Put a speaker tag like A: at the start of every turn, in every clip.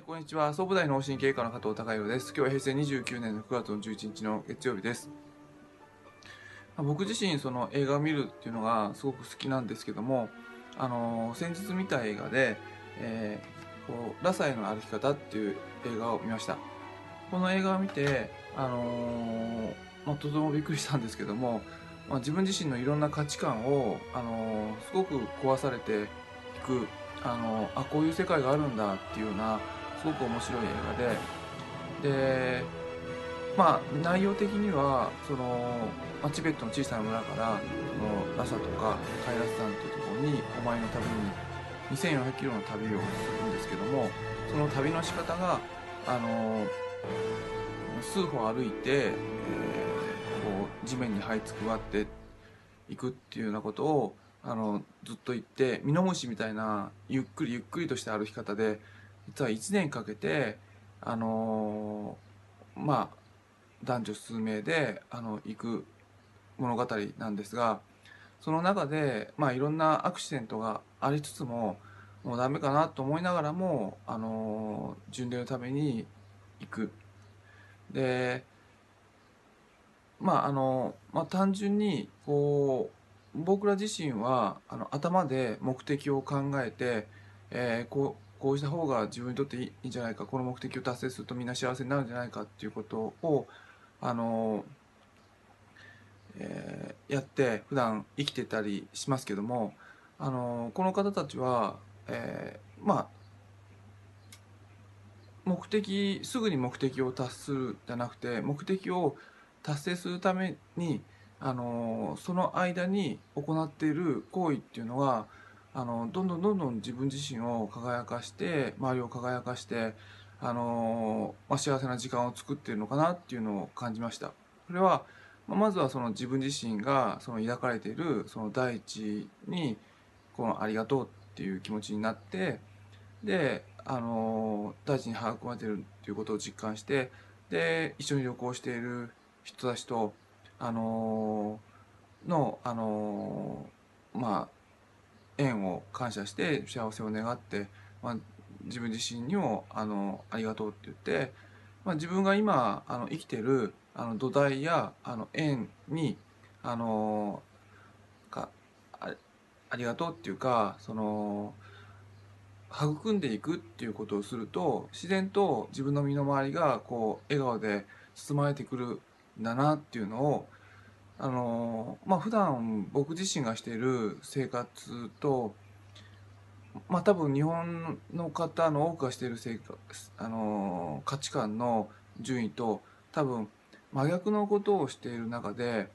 A: えこんにちは。総武大脳神経科の加藤孝弘です。今日は平成29年の9月の11日の月曜日です。僕自身その映画を見るっていうのがすごく好きなんですけどもあのー先日見た映画で、えーこうラサへの歩き方っていう映画を見ました。この映画を見てあのーまあ、とてもびっくりしたんですけども、まあ、自分自身のいろんな価値観を、あのーすごく壊されていくあのあこういう世界があるんだっていうようなすごく面白い映画で。でまあ内容的にはその、まあ、チベットの小さな村からそのラサとかカイラス山というところにお前の旅に2400キロの旅をするんですけどもその旅の仕方があの数歩歩いて、えーこう地面に這いつくばっていくっていうようなことをあのずっと言ってミノムシみたいなゆっくりゆっくりとした歩き方で実は1年かけてあのまあ男女数名であの行く物語なんですがその中で、まあ、いろんなアクシデントがありつつももうダメかなと思いながらもあの巡礼のために行く。でまああの、まあ、単純にこう僕ら自身はあの頭で目的を考えて、えーこうこうした方が自分にとっていいんじゃないかこの目的を達成するとみんな幸せになるんじゃないかっていうことをあの、えーやって普段生きてたりしますけどもあのこの方たちは、えーまあ目的すぐに目的を達するじゃなくて目的を達成するためにあのその間に行っている行為っていうのがあのどんどんどんどん自分自身を輝かして周りを輝かしてあの、まあ、幸せな時間を作っているのかなっていうのを感じました。それはまあまずはその自分自身がその抱かれているその大地にこのありがとうっていう気持ちになってであの大地に育まれているっていうことを実感してで一緒に旅行している人たちとあののあのまあ縁を感謝して幸せを願って、まあ、自分自身にもあのありがとうって言って、まあ、自分が今あの生きてるあの土台やあの縁にあのかあありがとうっていうかその育んでいくっていうことをすると自然と自分の身の回りがこう笑顔で包まれてくるんだなっていうのをあのまあ普段僕自身がしている生活とまあ多分日本の方の多くがしている生活あの価値観の順位と多分真逆のことをしている中で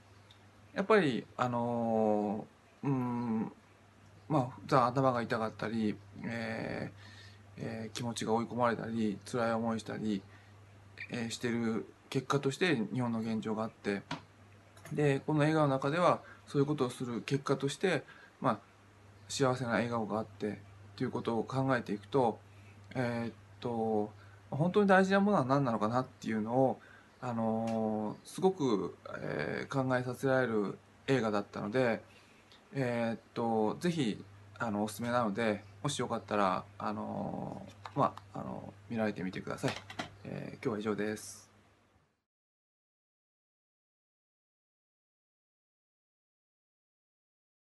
A: やっぱりあのうんまあ普段頭が痛かったり、えーえー気持ちが追い込まれたり辛い思いしたり、えーしてる結果として日本の現状があってでこの映画の中ではそういうことをする結果として、まあ、幸せな笑顔があってということを考えていくとえーっと本当に大事なものは何なのかなっていうのを、あのーすごく、えー考えさせられる映画だったので、えーっとぜひあのおすすめなのでもしよかったら、あのまあ、あの見られてみてください。え今日は以上です。